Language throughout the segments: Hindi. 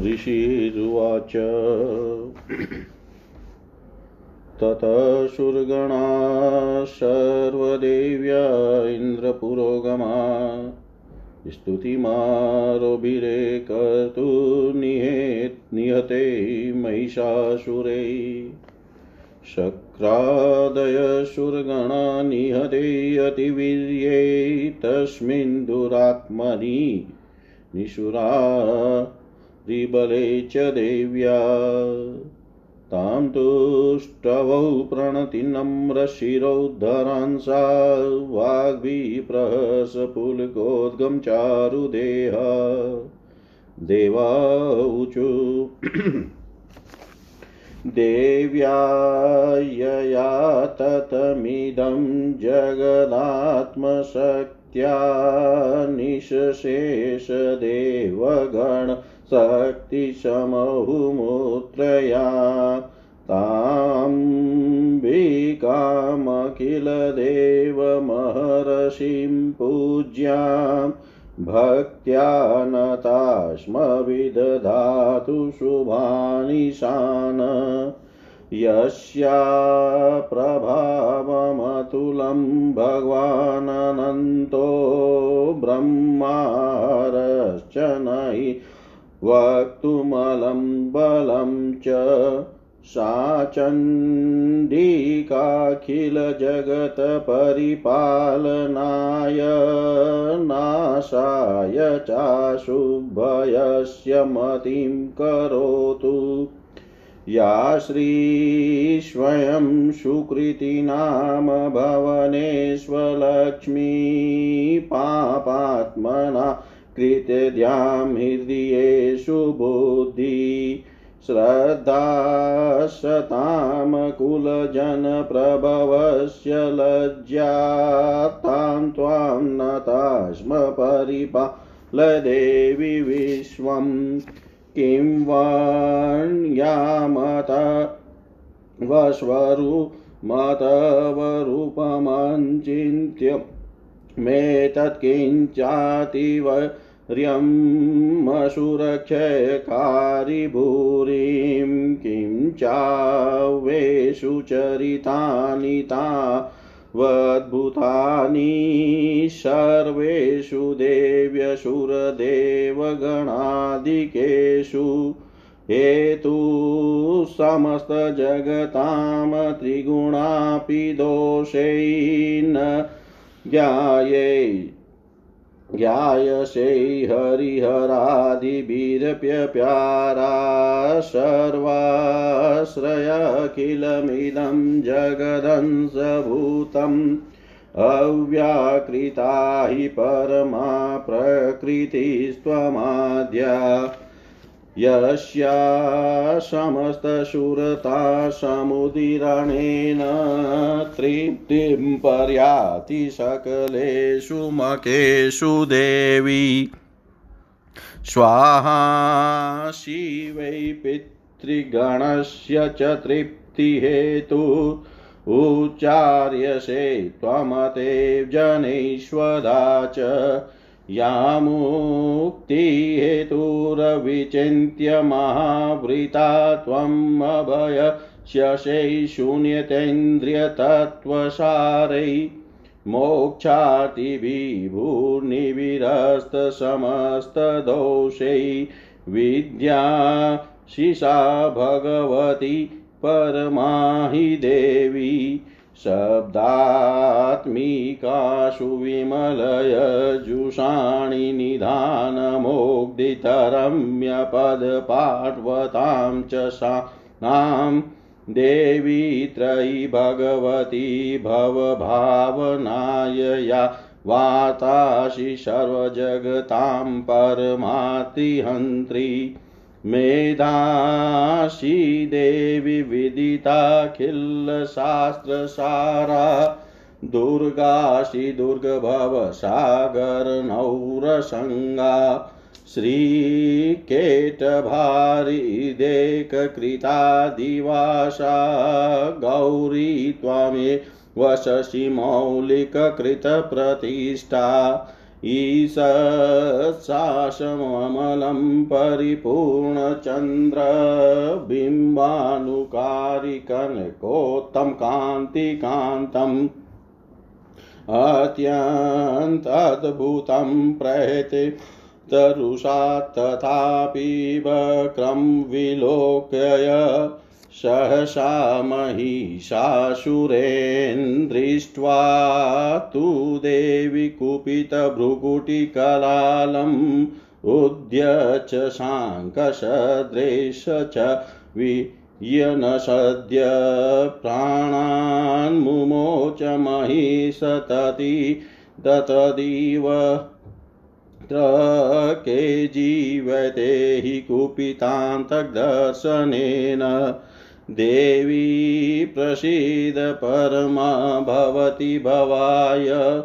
ऋषिरुवाच। ततः शुर्गणा सर्वदेव्या इन्द्रपुरोगमा। स्तुतिमारोभिरे कर्तु निहेत् निहते महिषासुरै। शक्रादयशुर्गणा निहते अतिवीर्ये। तस्मिन् दुरात्मनि निशुरा त्रिबले च देव्या। तां तुष्टवौ प्रणतिनम्रशिरौद्धरांसा वाग्विप्रहसपुलकोद्गं चारुदेह देवाऊचु देव्या यया ततमिदं जगदात्मशक्त्या निशेषदेवगण शक्तिशमहुमुत्रया ताम्बिकामखिलदेवमहर्षिं पूज्यां। भक्त्या नतास्म विदधातु शुभानिशान यस्या प्रभावमतुलं भगवानन्तो ब्रह्मारश्च नहि वक्तुमलं बलं च सा चण्डिकाखिलजगत्परिपालनाय नाशाय चाशुभयस्य मतिं करोतु। या श्रीस्वयं सुकृतिनाम भवनेष्वलक्ष्मी पापात्मना कृतद्यां हृदयेषु बुद्धि श्रद्धा शतामकुलजनप्रभवस्य लज्जा तां त्वां नतास्म परिपालदेवि विश्वम् किं वर्ण्यामत वस्वरूमतवरूपमञ्चिन्त्य मेतत्किञ्चातिवर्यमसुरक्षयकारि भूरिं किं चावेषु चरितानि ता वद्भुतानि सर्वेषु देव्यसुरदेवगणादिकेषु हेतु समस्तजगतां त्रिगुणापि दोषैः ज्ञाये ज्ञायसे हरिहरादिभिरप्यप्यारा सर्वाश्रयखिलमिदं जगदंसभूतम् अव्याकृता हि परमा प्रकृतिस्त्वमाद्या यस्या समस्तशूरता समुदीरणेन तृप्तिं पर्याति सकलेषु मकेषु देवी। स्वाहा शिवै पितृगणस्य च तृप्तिहेतु उच्चार्यसे त्वमतेव जनैश्वदा च या मुक्तिहेतुरविचिन्त्य महावृता त्वमभयस्यशै शून्यतेन्द्रियतत्त्वसारै मोक्षातिविभूर्निविरस्तसमस्तदोषै विद्या शिषा भगवती परमा देवी शब्दात्मिकासु विमलयजुषाणि निधानमोग्दितरम्यपदपार्वतां च सा नाम देवी त्रयी भगवती भवभावनायया वातासि सर्वजगतां परमातिहन्त्री मेधाशी देवी विदिताखिलशास्त्रसारा दुर्गाशी दुर्गभवसागरनौरसङ्गा श्रीकेटभारिदेककृता दिवासा। गौरी त्वमे वशसि मौलिककृतप्रतिष्ठा ईशशासममलं परिपूर्णचन्द्रबिम्बानुकारिकनकोत्तं कान्तिकान्तम् अत्यन्तद्भुतं प्रयते तरुषा तथापि वक्रं विलोक्य सहसा महिषासुरेन्द्रिष्ट्वा तु देवि कुपितभ्रुकुटिकलालम् उद्यच शाङ्कसदृश च वियनसद्य प्राणान्मुमोच महिषतति दतदिव के जीवते हि कुपितान्तर्दर्शनेन देवी प्रसीद परमा भवति भवाय।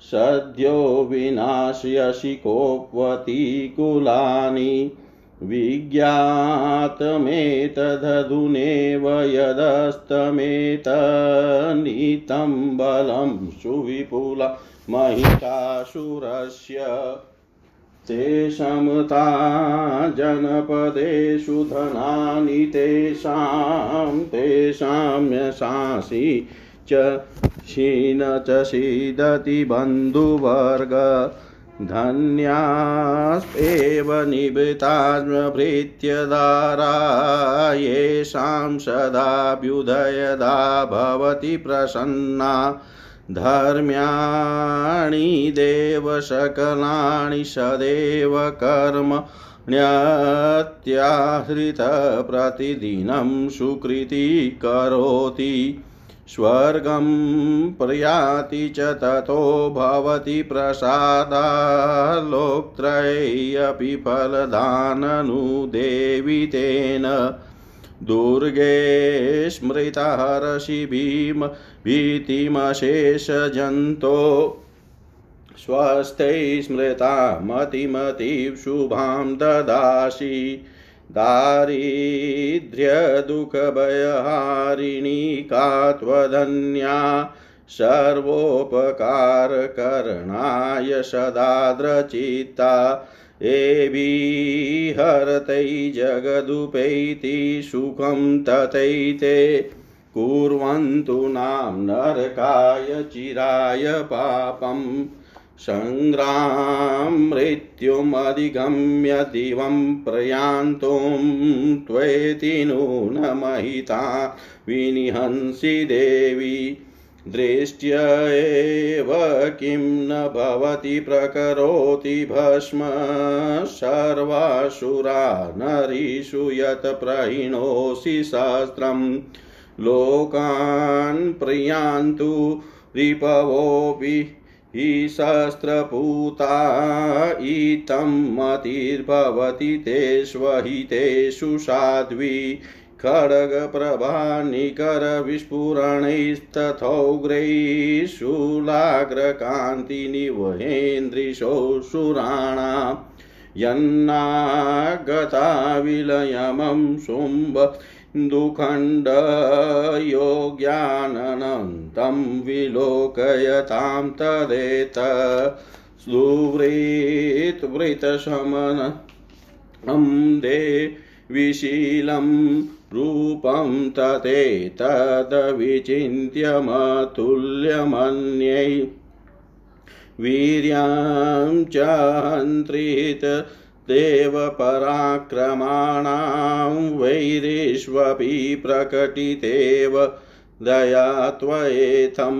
सद्यो विनाश्यसि कोपवती कुलानि। विज्ञातमेतदधुनेव यदस्तमेतनीतं बलं सुविपुला महिषासुरस्य। तेषमता जनपदेषु धनानि तेषां तेषां यशासि च क्षीण च सीदति बन्धुवर्ग धन्यास्तेव निभृताभृत्यदारा येषां सदाभ्युदयदा भवति प्रसन्ना धर्म्याणि देव सकलानि सदैव कर्म ण्यत्याहृतप्रतिदिनं सुकृती करोति। स्वर्गं प्रयाति च ततो भवति प्रसादालोक्त्रयेऽपि फलदाननुदेवि तेन। दुर्गे स्मृतहर्षि भीम भीतिमशेषजन्तो स्वस्थै स्मृता मतिमतीव शुभां ददासि। दारिद्र्यदुःखभयहारिणी का त्वधन्या सर्वोपकारकरणाय सदाद्रचित्ता एभिहरतै जगदुपैति सुखं तथैते। कुर्वन्तु नाम नरकाय चिराय पापम् सङ्ग्रामृत्युमधिगम्य दिवं प्रयान्तुं त्वेति नूनमहिता। विनिहंसि देवी दृष्ट्य एव किं न भवति प्रकरोति भस्म सर्वासुरा नरीषु यत् प्रहिणोषि सहस्रम् लोकान् प्रियान्तु रिपवोऽपि हि सहस्रपूता इतं मतिर्भवति तेष्वहितेषु साध्वी। खड्गप्रभानिकरविस्फुरणैस्तथौग्रैः शूलाग्रकान्तिनिवहेन्द्रिशोऽसुराणा यन्नागता विलयमं शुम्भ दुखण्डयोग्यानन्तं विलोकयतां तदेत। सुवृत्वृतशमनं दे विशीलं रूपं ततेतदविचिन्त्यमतुल्यमन्यै वीर्यां च हन्त्रित देवपराक्रमाणां वैरिष्वपि प्रकटितेव दया त्वयेथं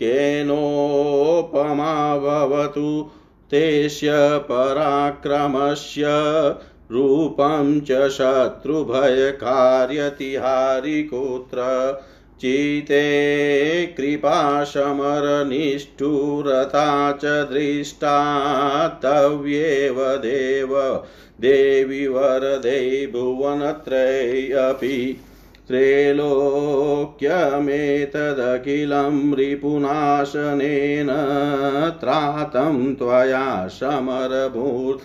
केनोपमा भवतु तेस्य पराक्रमस्य रूपं च शत्रुभयकार्यतिहारिकुत्र चिते कृपाशमरनिष्ठुरता च दृष्टा तव्येव देव। देवि वरदे भुवनत्रयेऽपि त्रैलोक्यमेतदखिलं रिपुनाशनेन त्रातं त्वया समरभूत्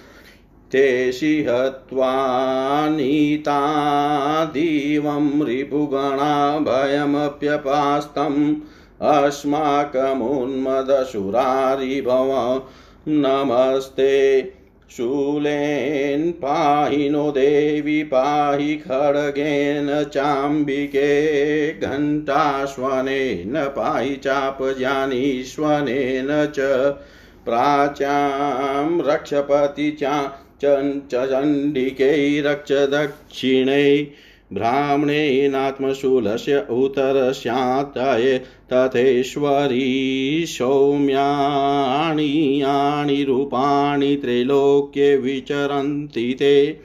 तेषि हत्वा नीता दिवं रिपुगणा भयमप्यपास्तम् अस्माकमुन्मदसुरारिभव नमस्ते शूलेन पाहि नो देवि पाहि खड्गेन चाम्बिके घण्टाश्वनेन पाहि चापजानीश्वनेन च प्राच्यां रक्षपति चा चण्डिकै रक्ष दक्षिणै ब्राह्मणेनात्मशूलस्य उत्तरस्यात्तये तथेश्वरी सौम्याणि यानि रूपाणि त्रैलोक्ये विचरन्ति ते।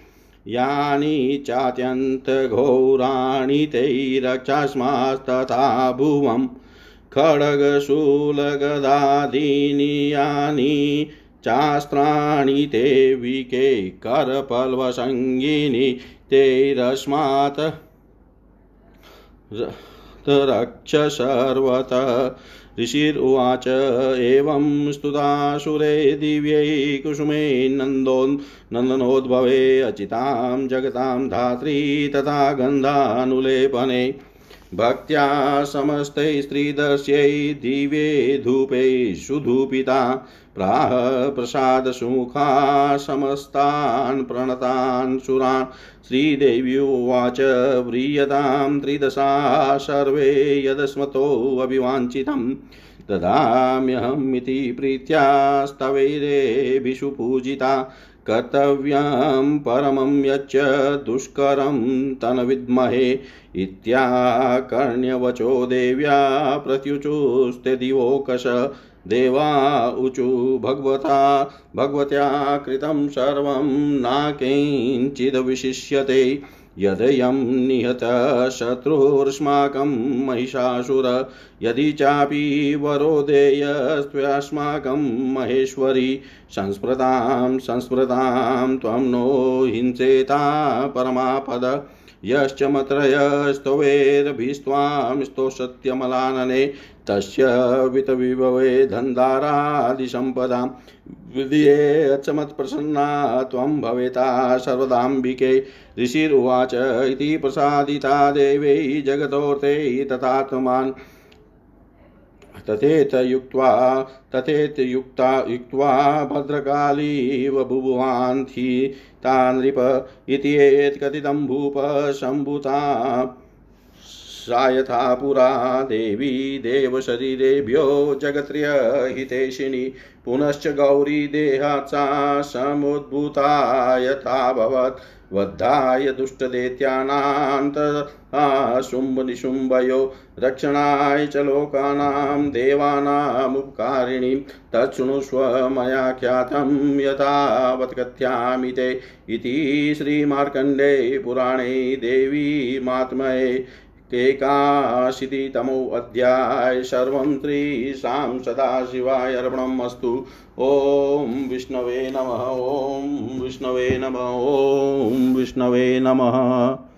यानि चात्यन्तघोराणि ते रक्षास्मास्तथा भुवम् खड्गशूलगदादीनि यानि चास्त्राणि ते विके करपल्वसङ्गिनि तैरस्मात् रक्ष सर्वत ऋषिरुवाच एवं स्तुतासुरे दिव्यै कुसुमे नन्दो नन्दनोद्भवे अचितां जगतां धात्री तथा गन्धानुलेपने। भक्त्या समस्ते स्त्रीदस्यै दिवे धूपे सुधूपिता, प्राह प्रसादसुमुखा समस्तान्, प्रणतान्, सुरान्। श्रीदेवी उवाच, व्रीयतां, त्रिदशा, सर्वे यदस्मतोऽभिवाञ्छितं ददाम्यहमिति प्रीत्यास्तवैरेभिषु पूजिता। कर्तव्यं परमं यच्च दुष्करं तन्विद्महे इत्याकर्ण्यवचो देव्या प्रत्युचुस्ते दिवोकश। देवा ऊचु भगवता, भगवत्या कृतं सर्वं नाकिञ्चिद्विशिष्यते यदयं निहतः शत्रुर्ष्माकं महिषासुर यदि चापि वरोदेयस्त्वस्माकं महेश्वरी संस्मृतां संस्मृतां त्वं नो हिंसेता परमापद। यश्च मत्रयस्तवेरभिस्त्वां स्तोषत्यमलानने तस्य वितविभवे धन्दारादिसम्पदां विधियेऽचमत्प्रसन्ना त्वं भवेता सर्वदाम्बिके। ऋषिरुवाच इति प्रसादिता देवै जगतोऽर्थे तथात्मान् तथेत युक्त्वा, तथेत युक्ता युक्त्वा भद्रकालीव बुभुवान्थि ता नृप इति एत्कथितं भूप सम्भूता सा यथा पुरा देवी देवशरीरेभ्यो जगत्र्यहितेशिनी पुनश्च गौरी देहात् सा समुद्भूता यथाभवत् वद्धाय दुष्टदैत्यानां तथा शुम्भनिशुम्भयो रक्षणाय च लोकानां देवानामुपकारिणीं तच्छृणुष्व मया ख्यातं यथावत् कथ्यामि ते इति श्रीमार्कण्डे पुराणे देवी मात्मये एकाशीतितमोऽध्याय सर्वं त्रीशां सदाशिवाय अर्पणम् अस्तु ॐ विष्णवे नमः, ॐ विष्णवे नमः, ॐ विष्णवे नमः।